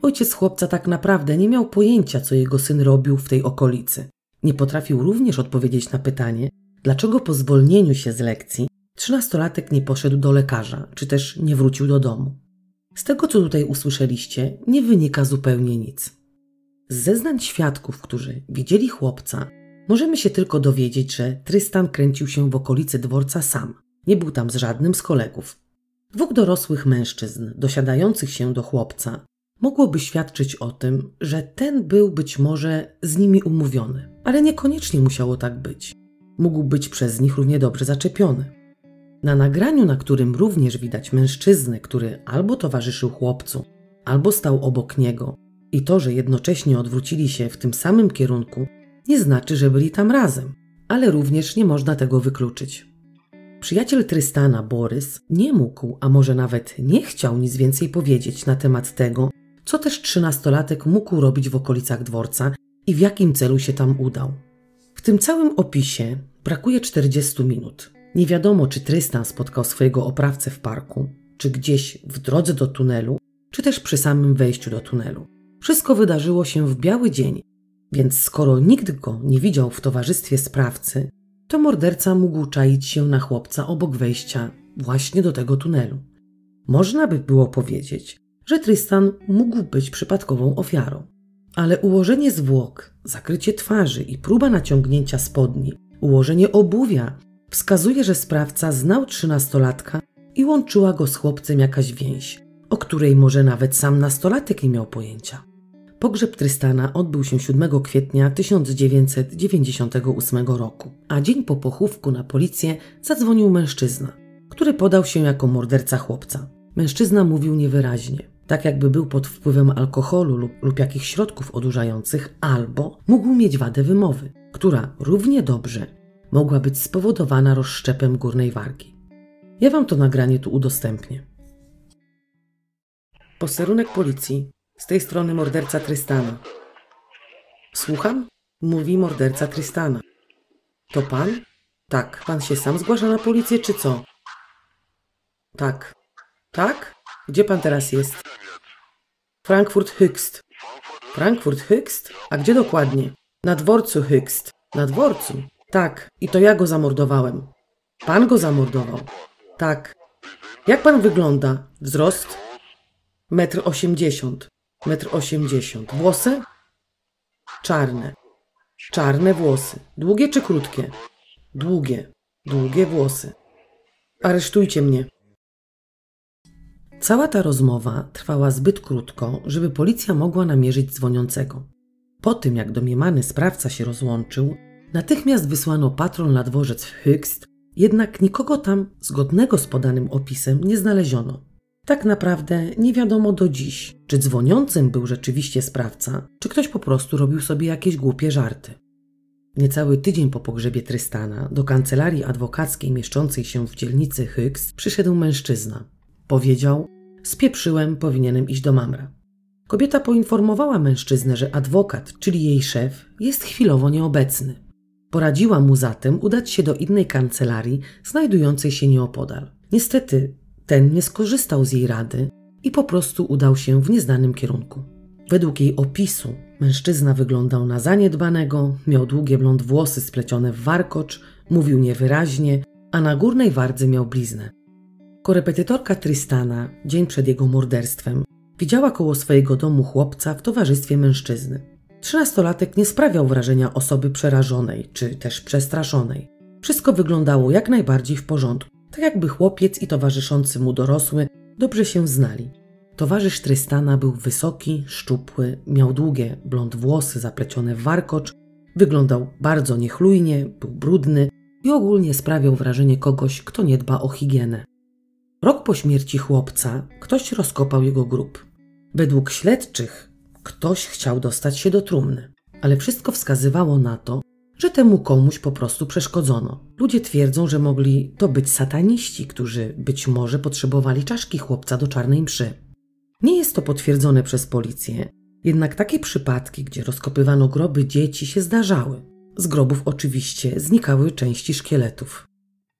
Ojciec chłopca tak naprawdę nie miał pojęcia, co jego syn robił w tej okolicy. Nie potrafił również odpowiedzieć na pytanie, dlaczego po zwolnieniu się z lekcji trzynastolatek nie poszedł do lekarza, czy też nie wrócił do domu. Z tego, co tutaj usłyszeliście, nie wynika zupełnie nic. Z zeznań świadków, którzy widzieli chłopca, możemy się tylko dowiedzieć, że Trystan kręcił się w okolicy dworca sam. Nie był tam z żadnym z kolegów. Dwóch dorosłych mężczyzn, dosiadających się do chłopca, mogłoby świadczyć o tym, że ten był być może z nimi umówiony, ale niekoniecznie musiało tak być. Mógł być przez nich równie dobrze zaczepiony. Na nagraniu, na którym również widać mężczyznę, który albo towarzyszył chłopcu, albo stał obok niego, i to, że jednocześnie odwrócili się w tym samym kierunku, nie znaczy, że byli tam razem, ale również nie można tego wykluczyć. Przyjaciel Trystana, Borys, nie mógł, a może nawet nie chciał nic więcej powiedzieć na temat tego, co też trzynastolatek mógł robić w okolicach dworca i w jakim celu się tam udał. W tym całym opisie brakuje 40 minut. Nie wiadomo, czy Trystan spotkał swojego oprawcę w parku, czy gdzieś w drodze do tunelu, czy też przy samym wejściu do tunelu. Wszystko wydarzyło się w biały dzień, więc skoro nikt go nie widział w towarzystwie sprawcy, to morderca mógł czaić się na chłopca obok wejścia właśnie do tego tunelu. Można by było powiedzieć, że Tristan mógł być przypadkową ofiarą. Ale ułożenie zwłok, zakrycie twarzy i próba naciągnięcia spodni, ułożenie obuwia wskazuje, że sprawca znał trzynastolatka i łączyła go z chłopcem jakaś więź, o której może nawet sam nastolatek nie miał pojęcia. Pogrzeb Trystana odbył się 7 kwietnia 1998 roku, a dzień po pochówku na policję zadzwonił mężczyzna, który podał się jako morderca chłopca. Mężczyzna mówił niewyraźnie tak jakby był pod wpływem alkoholu lub, lub jakichś środków odurzających, albo mógł mieć wadę wymowy, która równie dobrze mogła być spowodowana rozszczepem górnej wargi. Ja wam to nagranie tu udostępnię. Posterunek policji. Z tej strony morderca Trystana. Słucham? Mówi morderca Trystana. To pan? Tak. Pan się sam zgłasza na policję, czy co? Tak. Tak? Gdzie pan teraz jest? Frankfurt Höchst. Frankfurt Höchst? A gdzie dokładnie? Na dworcu Höchst. Na dworcu? Tak, i to ja go zamordowałem. Pan go zamordował? Tak. Jak pan wygląda? Wzrost? Metr osiemdziesiąt. Metr osiemdziesiąt. Włosy? Czarne. Czarne włosy. Długie czy krótkie? Długie. Długie włosy. Aresztujcie mnie. Cała ta rozmowa trwała zbyt krótko, żeby policja mogła namierzyć dzwoniącego. Po tym, jak domniemany sprawca się rozłączył, natychmiast wysłano patrol na dworzec w Höchst, jednak nikogo tam zgodnego z podanym opisem nie znaleziono. Tak naprawdę nie wiadomo do dziś, czy dzwoniącym był rzeczywiście sprawca, czy ktoś po prostu robił sobie jakieś głupie żarty. Niecały tydzień po pogrzebie Trystana do kancelarii adwokackiej mieszczącej się w dzielnicy Höchst przyszedł mężczyzna. Powiedział, spieprzyłem, powinienem iść do Mamra. Kobieta poinformowała mężczyznę, że adwokat, czyli jej szef, jest chwilowo nieobecny. Poradziła mu zatem udać się do innej kancelarii, znajdującej się nieopodal. Niestety, ten nie skorzystał z jej rady i po prostu udał się w nieznanym kierunku. Według jej opisu, mężczyzna wyglądał na zaniedbanego, miał długie blond włosy splecione w warkocz, mówił niewyraźnie, a na górnej wardze miał bliznę. Korepetytorka Tristana, dzień przed jego morderstwem, widziała koło swojego domu chłopca w towarzystwie mężczyzny. Trzynastolatek nie sprawiał wrażenia osoby przerażonej czy też przestraszonej. Wszystko wyglądało jak najbardziej w porządku, tak jakby chłopiec i towarzyszący mu dorosły dobrze się znali. Towarzysz Trystana był wysoki, szczupły, miał długie blond włosy zaplecione w warkocz, wyglądał bardzo niechlujnie, był brudny i ogólnie sprawiał wrażenie kogoś, kto nie dba o higienę. Rok po śmierci chłopca ktoś rozkopał jego grób. Według śledczych ktoś chciał dostać się do trumny, ale wszystko wskazywało na to, że temu komuś po prostu przeszkodzono. Ludzie twierdzą, że mogli to być sataniści, którzy być może potrzebowali czaszki chłopca do czarnej mszy. Nie jest to potwierdzone przez policję, jednak takie przypadki, gdzie rozkopywano groby dzieci, się zdarzały. Z grobów oczywiście znikały części szkieletów.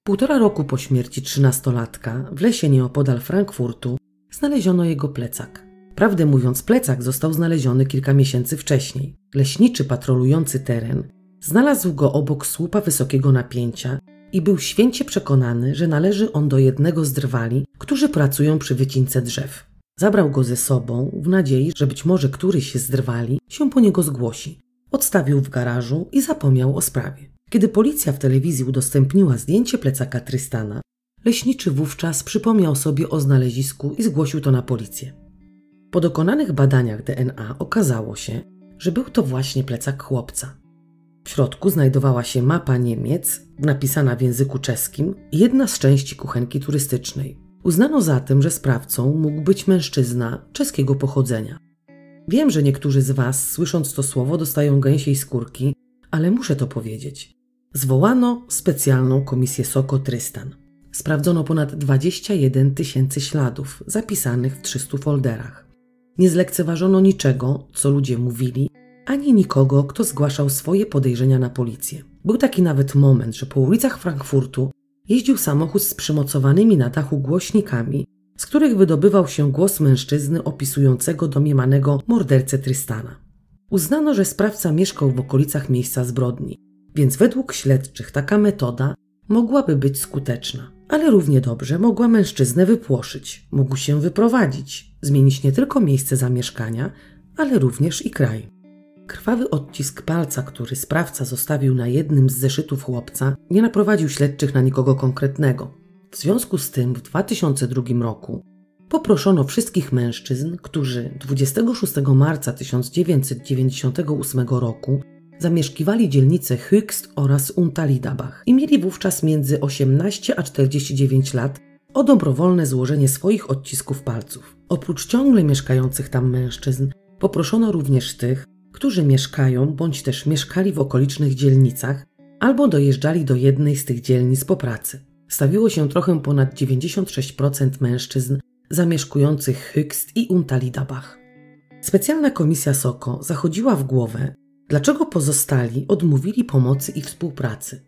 Półtora roku po śmierci trzynastolatka w lesie nieopodal Frankfurtu znaleziono jego plecak. Prawdę mówiąc, plecak został znaleziony kilka miesięcy wcześniej. Leśniczy patrolujący teren znalazł go obok słupa wysokiego napięcia i był święcie przekonany, że należy on do jednego z drwali, którzy pracują przy wycince drzew. Zabrał go ze sobą w nadziei, że być może któryś z drwali się po niego zgłosi. Odstawił w garażu i zapomniał o sprawie. Kiedy policja w telewizji udostępniła zdjęcie plecaka Trystana, leśniczy wówczas przypomniał sobie o znalezisku i zgłosił to na policję. Po dokonanych badaniach DNA okazało się, że był to właśnie plecak chłopca. W środku znajdowała się mapa Niemiec, napisana w języku czeskim jedna z części kuchenki turystycznej. Uznano zatem, że sprawcą mógł być mężczyzna czeskiego pochodzenia. Wiem, że niektórzy z Was, słysząc to słowo, dostają gęsiej skórki, ale muszę to powiedzieć. Zwołano specjalną komisję Soko Trystan. Sprawdzono ponad 21 tysięcy śladów zapisanych w 300 folderach. Nie zlekceważono niczego, co ludzie mówili, ani nikogo, kto zgłaszał swoje podejrzenia na policję. Był taki nawet moment, że po ulicach Frankfurtu jeździł samochód z przymocowanymi na dachu głośnikami, z których wydobywał się głos mężczyzny opisującego domniemanego mordercę Trystana. Uznano, że sprawca mieszkał w okolicach miejsca zbrodni, więc według śledczych taka metoda mogłaby być skuteczna, ale równie dobrze mogła mężczyznę wypłoszyć, mógł się wyprowadzić, zmienić nie tylko miejsce zamieszkania, ale również i kraj. Krwawy odcisk palca, który sprawca zostawił na jednym z zeszytów chłopca, nie naprowadził śledczych na nikogo konkretnego. W związku z tym w 2002 roku poproszono wszystkich mężczyzn, którzy 26 marca 1998 roku zamieszkiwali dzielnice Höchst oraz Untalidabach i mieli wówczas między 18 a 49 lat o dobrowolne złożenie swoich odcisków palców. Oprócz ciągle mieszkających tam mężczyzn, poproszono również tych, którzy mieszkają bądź też mieszkali w okolicznych dzielnicach albo dojeżdżali do jednej z tych dzielnic po pracy. Stawiło się trochę ponad 96% mężczyzn zamieszkujących Höchst i Untalidabach. Specjalna komisja Soko zachodziła w głowę, dlaczego pozostali odmówili pomocy i współpracy.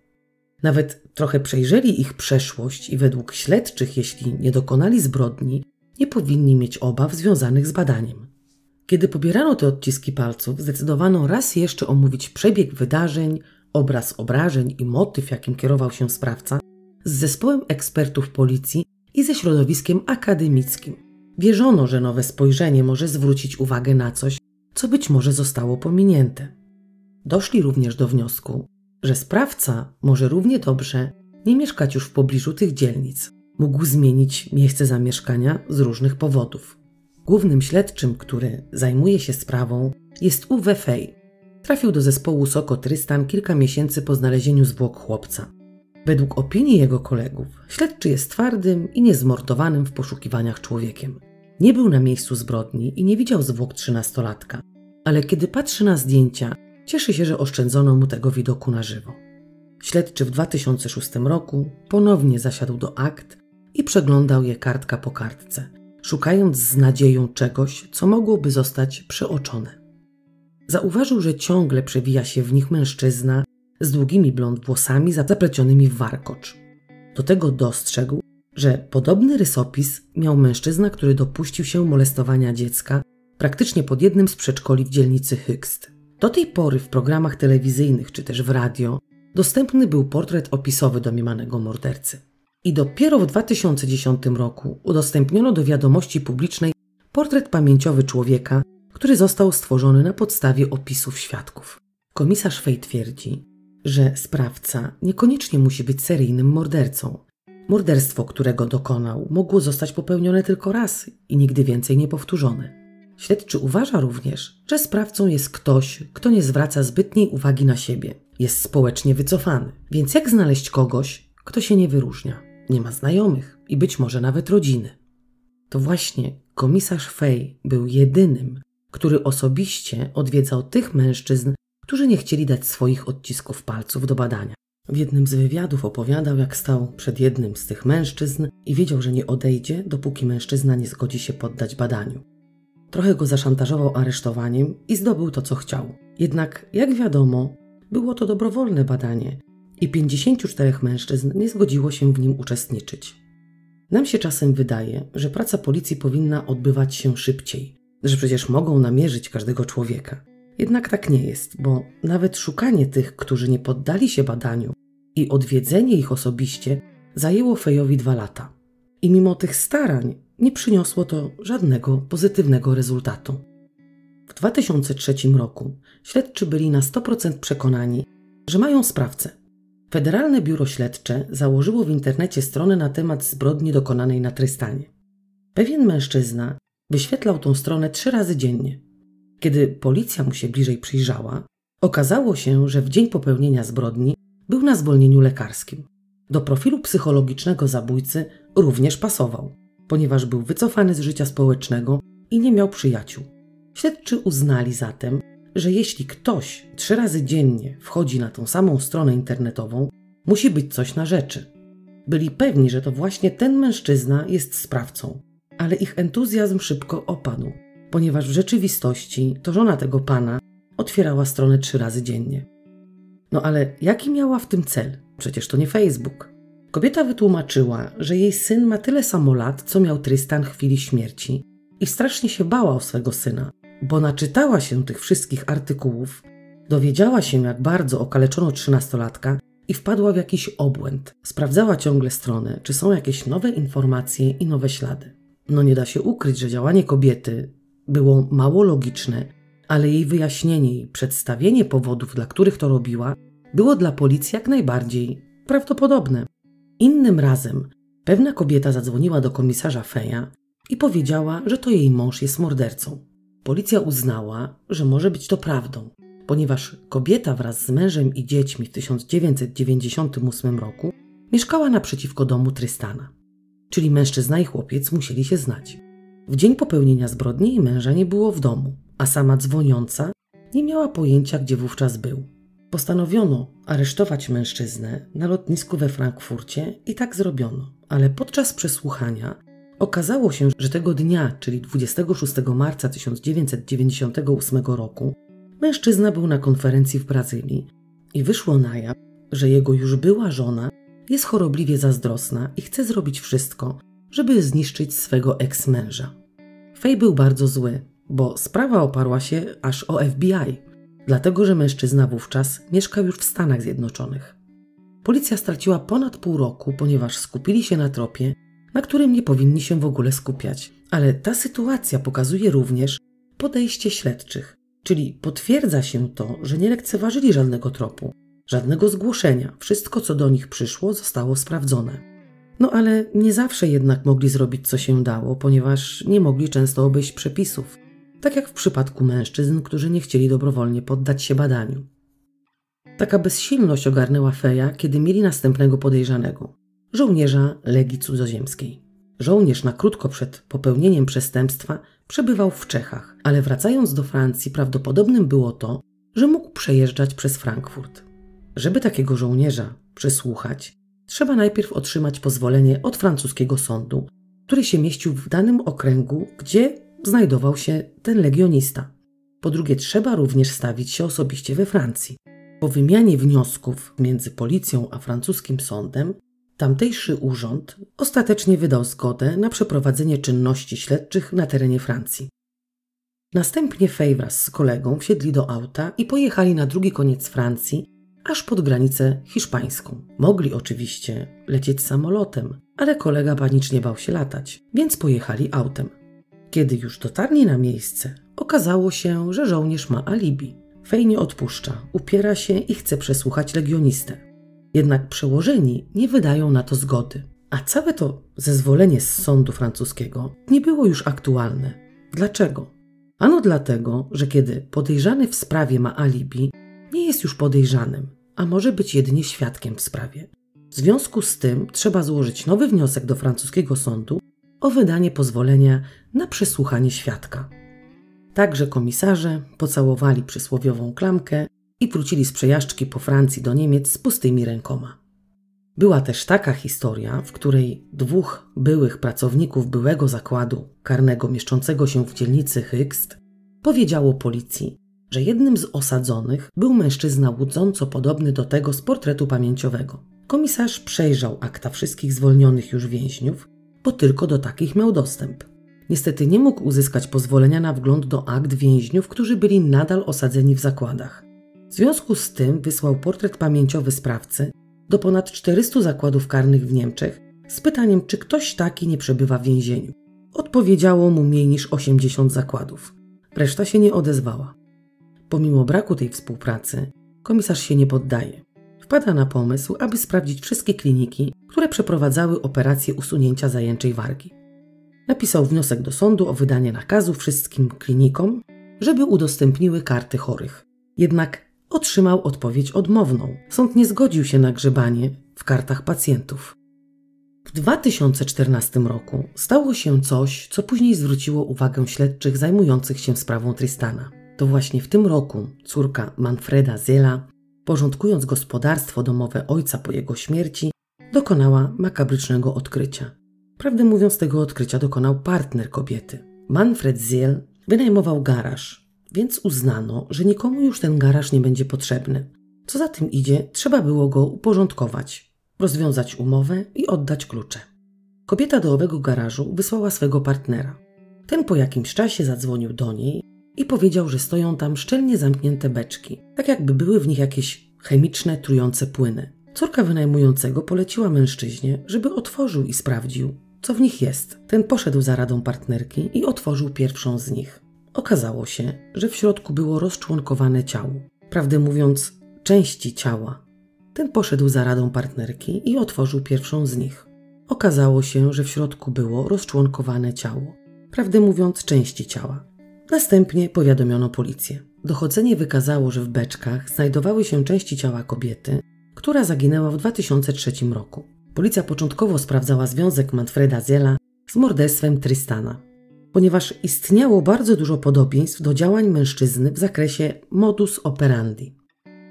Nawet trochę przejrzeli ich przeszłość i według śledczych, jeśli nie dokonali zbrodni, nie powinni mieć obaw związanych z badaniem. Kiedy pobierano te odciski palców, zdecydowano raz jeszcze omówić przebieg wydarzeń, obraz obrażeń i motyw, jakim kierował się sprawca, z zespołem ekspertów policji i ze środowiskiem akademickim. Wierzono, że nowe spojrzenie może zwrócić uwagę na coś, co być może zostało pominięte. Doszli również do wniosku, że sprawca może równie dobrze nie mieszkać już w pobliżu tych dzielnic. Mógł zmienić miejsce zamieszkania z różnych powodów. Głównym śledczym, który zajmuje się sprawą, jest Uwe Fej. Trafił do zespołu Soko Trystan kilka miesięcy po znalezieniu zwłok chłopca. Według opinii jego kolegów, śledczy jest twardym i niezmordowanym w poszukiwaniach człowiekiem. Nie był na miejscu zbrodni i nie widział zwłok trzynastolatka, ale kiedy patrzy na zdjęcia, cieszy się, że oszczędzono mu tego widoku na żywo. Śledczy w 2006 roku ponownie zasiadł do akt i przeglądał je kartka po kartce szukając z nadzieją czegoś, co mogłoby zostać przeoczone. Zauważył, że ciągle przewija się w nich mężczyzna z długimi blond włosami zaplecionymi w warkocz. Do tego dostrzegł, że podobny rysopis miał mężczyzna, który dopuścił się molestowania dziecka praktycznie pod jednym z przedszkoli w dzielnicy Hykst. Do tej pory w programach telewizyjnych czy też w radio dostępny był portret opisowy domniemanego mordercy. I dopiero w 2010 roku udostępniono do wiadomości publicznej portret pamięciowy człowieka, który został stworzony na podstawie opisów świadków. Komisarz Fej twierdzi, że sprawca niekoniecznie musi być seryjnym mordercą. Morderstwo, którego dokonał, mogło zostać popełnione tylko raz i nigdy więcej nie powtórzone. Śledczy uważa również, że sprawcą jest ktoś, kto nie zwraca zbytniej uwagi na siebie, jest społecznie wycofany. Więc jak znaleźć kogoś, kto się nie wyróżnia, nie ma znajomych i być może nawet rodziny? To właśnie komisarz Fej był jedynym, który osobiście odwiedzał tych mężczyzn, którzy nie chcieli dać swoich odcisków palców do badania. W jednym z wywiadów opowiadał, jak stał przed jednym z tych mężczyzn i wiedział, że nie odejdzie, dopóki mężczyzna nie zgodzi się poddać badaniu. Trochę go zaszantażował aresztowaniem i zdobył to, co chciał. Jednak, jak wiadomo, było to dobrowolne badanie i 54 mężczyzn nie zgodziło się w nim uczestniczyć. Nam się czasem wydaje, że praca policji powinna odbywać się szybciej, że przecież mogą namierzyć każdego człowieka. Jednak tak nie jest, bo nawet szukanie tych, którzy nie poddali się badaniu i odwiedzenie ich osobiście zajęło Fejowi dwa lata. I mimo tych starań nie przyniosło to żadnego pozytywnego rezultatu. W 2003 roku śledczy byli na 100% przekonani, że mają sprawcę. Federalne Biuro Śledcze założyło w internecie stronę na temat zbrodni dokonanej na Trystanie. Pewien mężczyzna wyświetlał tą stronę trzy razy dziennie. Kiedy policja mu się bliżej przyjrzała, okazało się, że w dzień popełnienia zbrodni był na zwolnieniu lekarskim. Do profilu psychologicznego zabójcy również pasował, ponieważ był wycofany z życia społecznego i nie miał przyjaciół. Śledczy uznali zatem, że jeśli ktoś trzy razy dziennie wchodzi na tą samą stronę internetową, musi być coś na rzeczy. Byli pewni, że to właśnie ten mężczyzna jest sprawcą, ale ich entuzjazm szybko opadł, ponieważ w rzeczywistości to żona tego pana otwierała stronę trzy razy dziennie. No ale jaki miała w tym cel? Przecież to nie Facebook. Kobieta wytłumaczyła, że jej syn ma tyle samo lat, co miał Tristan w chwili śmierci i strasznie się bała o swego syna, bo naczytała się tych wszystkich artykułów, dowiedziała się, jak bardzo okaleczono trzynastolatka i wpadła w jakiś obłęd. Sprawdzała ciągle stronę, czy są jakieś nowe informacje i nowe ślady. No nie da się ukryć, że działanie kobiety było mało logiczne, ale jej wyjaśnienie i przedstawienie powodów, dla których to robiła, było dla policji jak najbardziej prawdopodobne. Innym razem pewna kobieta zadzwoniła do komisarza Feja i powiedziała, że to jej mąż jest mordercą. Policja uznała, że może być to prawdą, ponieważ kobieta wraz z mężem i dziećmi w 1998 roku mieszkała naprzeciwko domu Trystana. Czyli mężczyzna i chłopiec musieli się znać. W dzień popełnienia zbrodni jej męża nie było w domu, a sama dzwoniąca nie miała pojęcia, gdzie wówczas był. Postanowiono aresztować mężczyznę na lotnisku we Frankfurcie i tak zrobiono, ale podczas przesłuchania okazało się, że tego dnia, czyli 26 marca 1998 roku, mężczyzna był na konferencji w Brazylii i wyszło na jaw, że jego już była żona jest chorobliwie zazdrosna i chce zrobić wszystko, żeby zniszczyć swego eks-męża. Fej był bardzo zły, bo sprawa oparła się aż o FBI, dlatego że mężczyzna wówczas mieszkał już w Stanach Zjednoczonych. Policja straciła ponad pół roku, ponieważ skupili się na tropie, na którym nie powinni się w ogóle skupiać. Ale ta sytuacja pokazuje również podejście śledczych, czyli potwierdza się to, że nie lekceważyli żadnego tropu, żadnego zgłoszenia. Wszystko, co do nich przyszło, zostało sprawdzone. No ale nie zawsze jednak mogli zrobić, co się dało, ponieważ nie mogli często obejść przepisów tak jak w przypadku mężczyzn, którzy nie chcieli dobrowolnie poddać się badaniu. Taka bezsilność ogarnęła Feja, kiedy mieli następnego podejrzanego żołnierza Legii Cudzoziemskiej. Żołnierz na krótko przed popełnieniem przestępstwa przebywał w Czechach, ale wracając do Francji prawdopodobnym było to, że mógł przejeżdżać przez Frankfurt. Żeby takiego żołnierza przesłuchać, trzeba najpierw otrzymać pozwolenie od francuskiego sądu, który się mieścił w danym okręgu, gdzie znajdował się ten legionista. Po drugie, trzeba również stawić się osobiście we Francji. Po wymianie wniosków między policją a francuskim sądem, tamtejszy urząd ostatecznie wydał zgodę na przeprowadzenie czynności śledczych na terenie Francji. Następnie Fej wraz z kolegą wsiedli do auta i pojechali na drugi koniec Francji, aż pod granicę hiszpańską. Mogli oczywiście lecieć samolotem, ale kolega panicznie bał się latać, więc pojechali autem. Kiedy już dotarli na miejsce, okazało się, że żołnierz ma alibi. Fej nie odpuszcza, upiera się i chce przesłuchać legionistę. Jednak przełożeni nie wydają na to zgody. A całe to zezwolenie z sądu francuskiego nie było już aktualne. Dlaczego? Ano dlatego, że kiedy podejrzany w sprawie ma alibi, nie jest już podejrzanym, a może być jedynie świadkiem w sprawie. W związku z tym trzeba złożyć nowy wniosek do francuskiego sądu o wydanie pozwolenia na przesłuchanie świadka. Także komisarze pocałowali przysłowiową klamkę i wrócili z przejażdżki po Francji do Niemiec z pustymi rękoma. Była też taka historia, w której dwóch byłych pracowników byłego zakładu karnego mieszczącego się w dzielnicy Hykst powiedziało policji, że jednym z osadzonych był mężczyzna łudząco podobny do tego z portretu pamięciowego. Komisarz przejrzał akta wszystkich zwolnionych już więźniów, bo tylko do takich miał dostęp. Niestety nie mógł uzyskać pozwolenia na wgląd do akt więźniów, którzy byli nadal osadzeni w zakładach. W związku z tym wysłał portret pamięciowy sprawcy do ponad 400 zakładów karnych w Niemczech z pytaniem, czy ktoś taki nie przebywa w więzieniu. Odpowiedziało mu mniej niż 80 zakładów. Reszta się nie odezwała. Pomimo braku tej współpracy, komisarz się nie poddaje. Wpada na pomysł, aby sprawdzić wszystkie kliniki, które przeprowadzały operację usunięcia zajęczej wargi. Napisał wniosek do sądu o wydanie nakazu wszystkim klinikom, żeby udostępniły karty chorych. Jednak otrzymał odpowiedź odmowną. Sąd nie zgodził się na grzebanie w kartach pacjentów. W 2014 roku stało się coś, co później zwróciło uwagę śledczych zajmujących się sprawą Tristana. To właśnie w tym roku córka Manfreda Ziela, porządkując gospodarstwo domowe ojca po jego śmierci, dokonała makabrycznego odkrycia. Prawdę mówiąc, tego odkrycia dokonał partner kobiety. Manfred Ziel wynajmował garaż, więc uznano, że nikomu już ten garaż nie będzie potrzebny. Co za tym idzie, trzeba było go uporządkować, rozwiązać umowę i oddać klucze. Kobieta do owego garażu wysłała swego partnera. Ten po jakimś czasie zadzwonił do niej i powiedział, że stoją tam szczelnie zamknięte beczki, tak jakby były w nich jakieś chemiczne, trujące płyny. Córka wynajmującego poleciła mężczyźnie, żeby otworzył i sprawdził, co w nich jest. Ten poszedł za radą partnerki i otworzył pierwszą z nich. Okazało się, że w środku było rozczłonkowane ciało. Prawdę mówiąc, części ciała. Ten poszedł za radą partnerki i otworzył pierwszą z nich. Okazało się, że w środku było rozczłonkowane ciało. Prawdę mówiąc, części ciała. Następnie powiadomiono policję. Dochodzenie wykazało, że w beczkach znajdowały się części ciała kobiety, która zaginęła w 2003 roku. Policja początkowo sprawdzała związek Manfreda Ziela z morderstwem Tristana, ponieważ istniało bardzo dużo podobieństw do działań mężczyzny w zakresie modus operandi.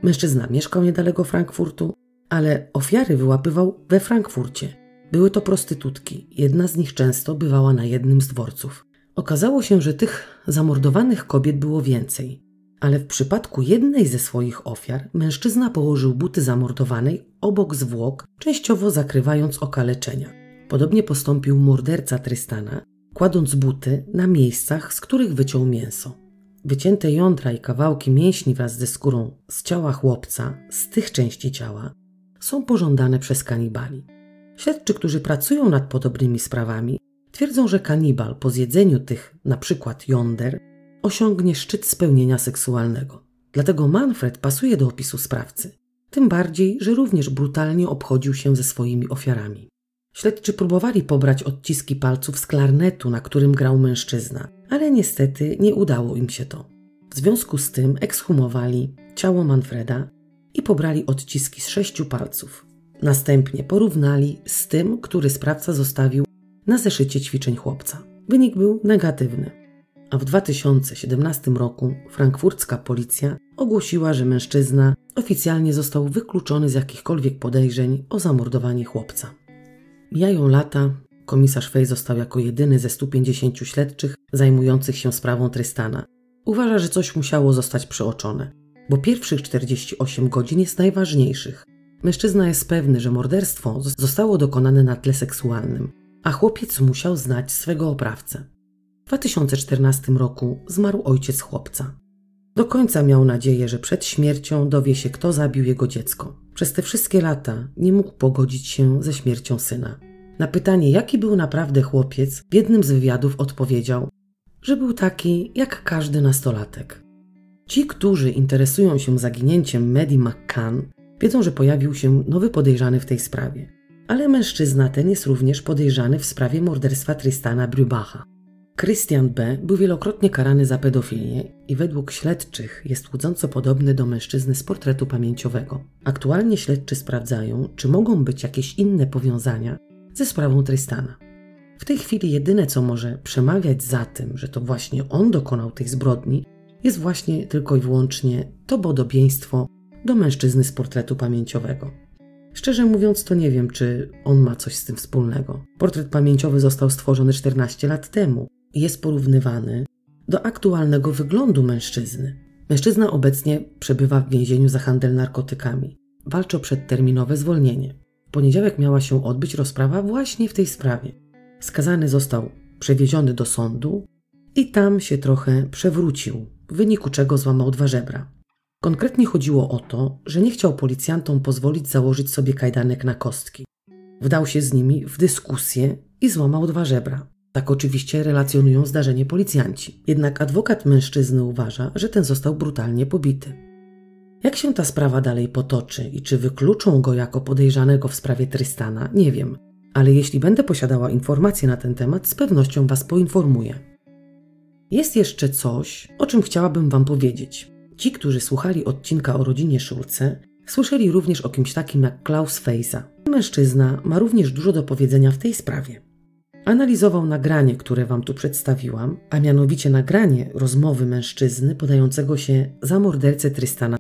Mężczyzna mieszkał niedaleko Frankfurtu, ale ofiary wyłapywał we Frankfurcie. Były to prostytutki, jedna z nich często bywała na jednym z dworców. Okazało się, że tych zamordowanych kobiet było więcej, ale w przypadku jednej ze swoich ofiar mężczyzna położył buty zamordowanej obok zwłok, częściowo zakrywając okaleczenia. Podobnie postąpił morderca Trystana, kładąc buty na miejscach, z których wyciął mięso. Wycięte jądra i kawałki mięśni wraz ze skórą z ciała chłopca, z tych części ciała, są pożądane przez kanibali. Śledczy, którzy pracują nad podobnymi sprawami, twierdzą, że kanibal po zjedzeniu tych, na przykład jąder, osiągnie szczyt spełnienia seksualnego. Dlatego Manfred pasuje do opisu sprawcy. Tym bardziej, że również brutalnie obchodził się ze swoimi ofiarami. Śledczy próbowali pobrać odciski palców z klarnetu, na którym grał mężczyzna, ale niestety nie udało im się to. W związku z tym ekshumowali ciało Manfreda i pobrali odciski z sześciu palców. Następnie porównali z tym, który sprawca zostawił na zeszycie ćwiczeń chłopca. Wynik był negatywny. A w 2017 roku frankfurcka policja ogłosiła, że mężczyzna oficjalnie został wykluczony z jakichkolwiek podejrzeń o zamordowanie chłopca. Mijają lata, komisarz Fej został jako jedyny ze 150 śledczych zajmujących się sprawą Trystana. Uważa, że coś musiało zostać przeoczone, bo pierwszych 48 godzin jest najważniejszych. Mężczyzna jest pewny, że morderstwo zostało dokonane na tle seksualnym, a chłopiec musiał znać swego oprawcę. W 2014 roku zmarł ojciec chłopca. Do końca miał nadzieję, że przed śmiercią dowie się, kto zabił jego dziecko. Przez te wszystkie lata nie mógł pogodzić się ze śmiercią syna. Na pytanie, jaki był naprawdę chłopiec, w jednym z wywiadów odpowiedział, że był taki jak każdy nastolatek. Ci, którzy interesują się zaginięciem Medi McCann, wiedzą, że pojawił się nowy podejrzany w tej sprawie. Ale mężczyzna ten jest również podejrzany w sprawie morderstwa Tristana Brubacha. Christian B. był wielokrotnie karany za pedofilię i według śledczych jest łudząco podobny do mężczyzny z portretu pamięciowego. Aktualnie śledczy sprawdzają, czy mogą być jakieś inne powiązania ze sprawą Tristana. W tej chwili jedyne, co może przemawiać za tym, że to właśnie on dokonał tej zbrodni, jest właśnie tylko i wyłącznie to podobieństwo do mężczyzny z portretu pamięciowego. Szczerze mówiąc, to nie wiem, czy on ma coś z tym wspólnego. Portret pamięciowy został stworzony 14 lat temu i jest porównywany do aktualnego wyglądu mężczyzny. Mężczyzna obecnie przebywa w więzieniu za handel narkotykami. Walczy o przedterminowe zwolnienie. W poniedziałek miała się odbyć rozprawa właśnie w tej sprawie. Skazany został przewieziony do sądu i tam się trochę przewrócił, w wyniku czego złamał dwa żebra. Konkretnie chodziło o to, że nie chciał policjantom pozwolić założyć sobie kajdanek na kostki. Wdał się z nimi w dyskusję i złamał dwa żebra. Tak oczywiście relacjonują zdarzenie policjanci. Jednak adwokat mężczyzny uważa, że ten został brutalnie pobity. Jak się ta sprawa dalej potoczy i czy wykluczą go jako podejrzanego w sprawie Trystana, nie wiem, ale jeśli będę posiadała informacje na ten temat, z pewnością Was poinformuję. Jest jeszcze coś, o czym chciałabym Wam powiedzieć. Ci, którzy słuchali odcinka o rodzinie Szulce, słyszeli również o kimś takim jak Klaus Fejsa. Mężczyzna ma również dużo do powiedzenia w tej sprawie. Analizował nagranie, które Wam tu przedstawiłam, a mianowicie nagranie rozmowy mężczyzny podającego się za mordercę Trystana.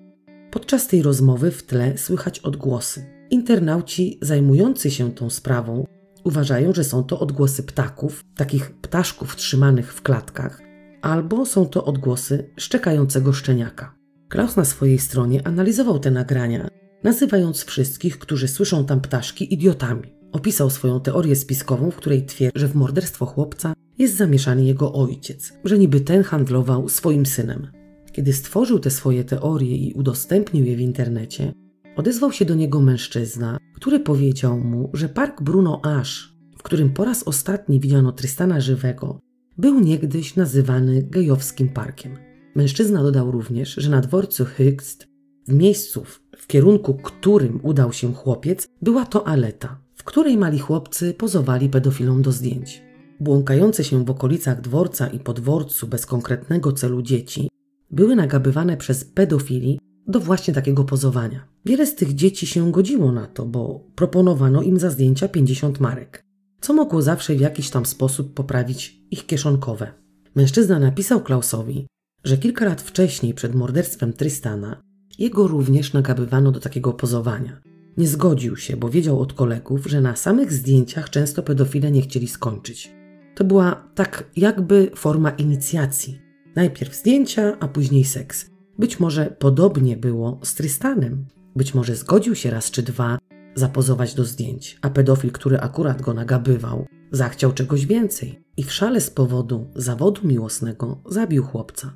Podczas tej rozmowy w tle słychać odgłosy. Internauci zajmujący się tą sprawą uważają, że są to odgłosy ptaków, takich ptaszków trzymanych w klatkach, albo są to odgłosy szczekającego szczeniaka. Klaus na swojej stronie analizował te nagrania, nazywając wszystkich, którzy słyszą tam ptaszki, idiotami. Opisał swoją teorię spiskową, w której twierdzi, że w morderstwo chłopca jest zamieszany jego ojciec, że niby ten handlował swoim synem. Kiedy stworzył te swoje teorie i udostępnił je w internecie, odezwał się do niego mężczyzna, który powiedział mu, że park Bruno Ash, w którym po raz ostatni widziano Tristana żywego, był niegdyś nazywany gejowskim parkiem. Mężczyzna dodał również, że na dworcu Hyxt, w miejscu, w kierunku którym udał się chłopiec, była toaleta, w której mali chłopcy pozowali pedofilom do zdjęć. Błąkające się w okolicach dworca i podworcu bez konkretnego celu dzieci były nagabywane przez pedofili do właśnie takiego pozowania. Wiele z tych dzieci się godziło na to, bo proponowano im za zdjęcia 50 marek co mogło zawsze w jakiś tam sposób poprawić ich kieszonkowe. Mężczyzna napisał Klausowi, że kilka lat wcześniej, przed morderstwem Tristana, jego również nagabywano do takiego pozowania. Nie zgodził się, bo wiedział od kolegów, że na samych zdjęciach często pedofile nie chcieli skończyć. To była tak jakby forma inicjacji. Najpierw zdjęcia, a później seks. Być może podobnie było z Tristanem. Być może zgodził się raz czy dwa zapozować do zdjęć, a pedofil, który akurat go nagabywał, zachciał czegoś więcej i w szale z powodu zawodu miłosnego zabił chłopca.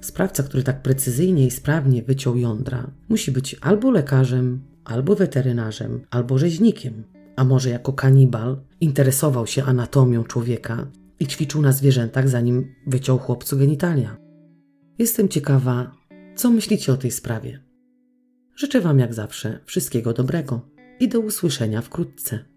Sprawca, który tak precyzyjnie i sprawnie wyciął jądra, musi być albo lekarzem, albo weterynarzem, albo rzeźnikiem, a może jako kanibal interesował się anatomią człowieka i ćwiczył na zwierzętach, zanim wyciął chłopcu genitalia. Jestem ciekawa, co myślicie o tej sprawie. Życzę Wam jak zawsze wszystkiego dobrego i do usłyszenia wkrótce.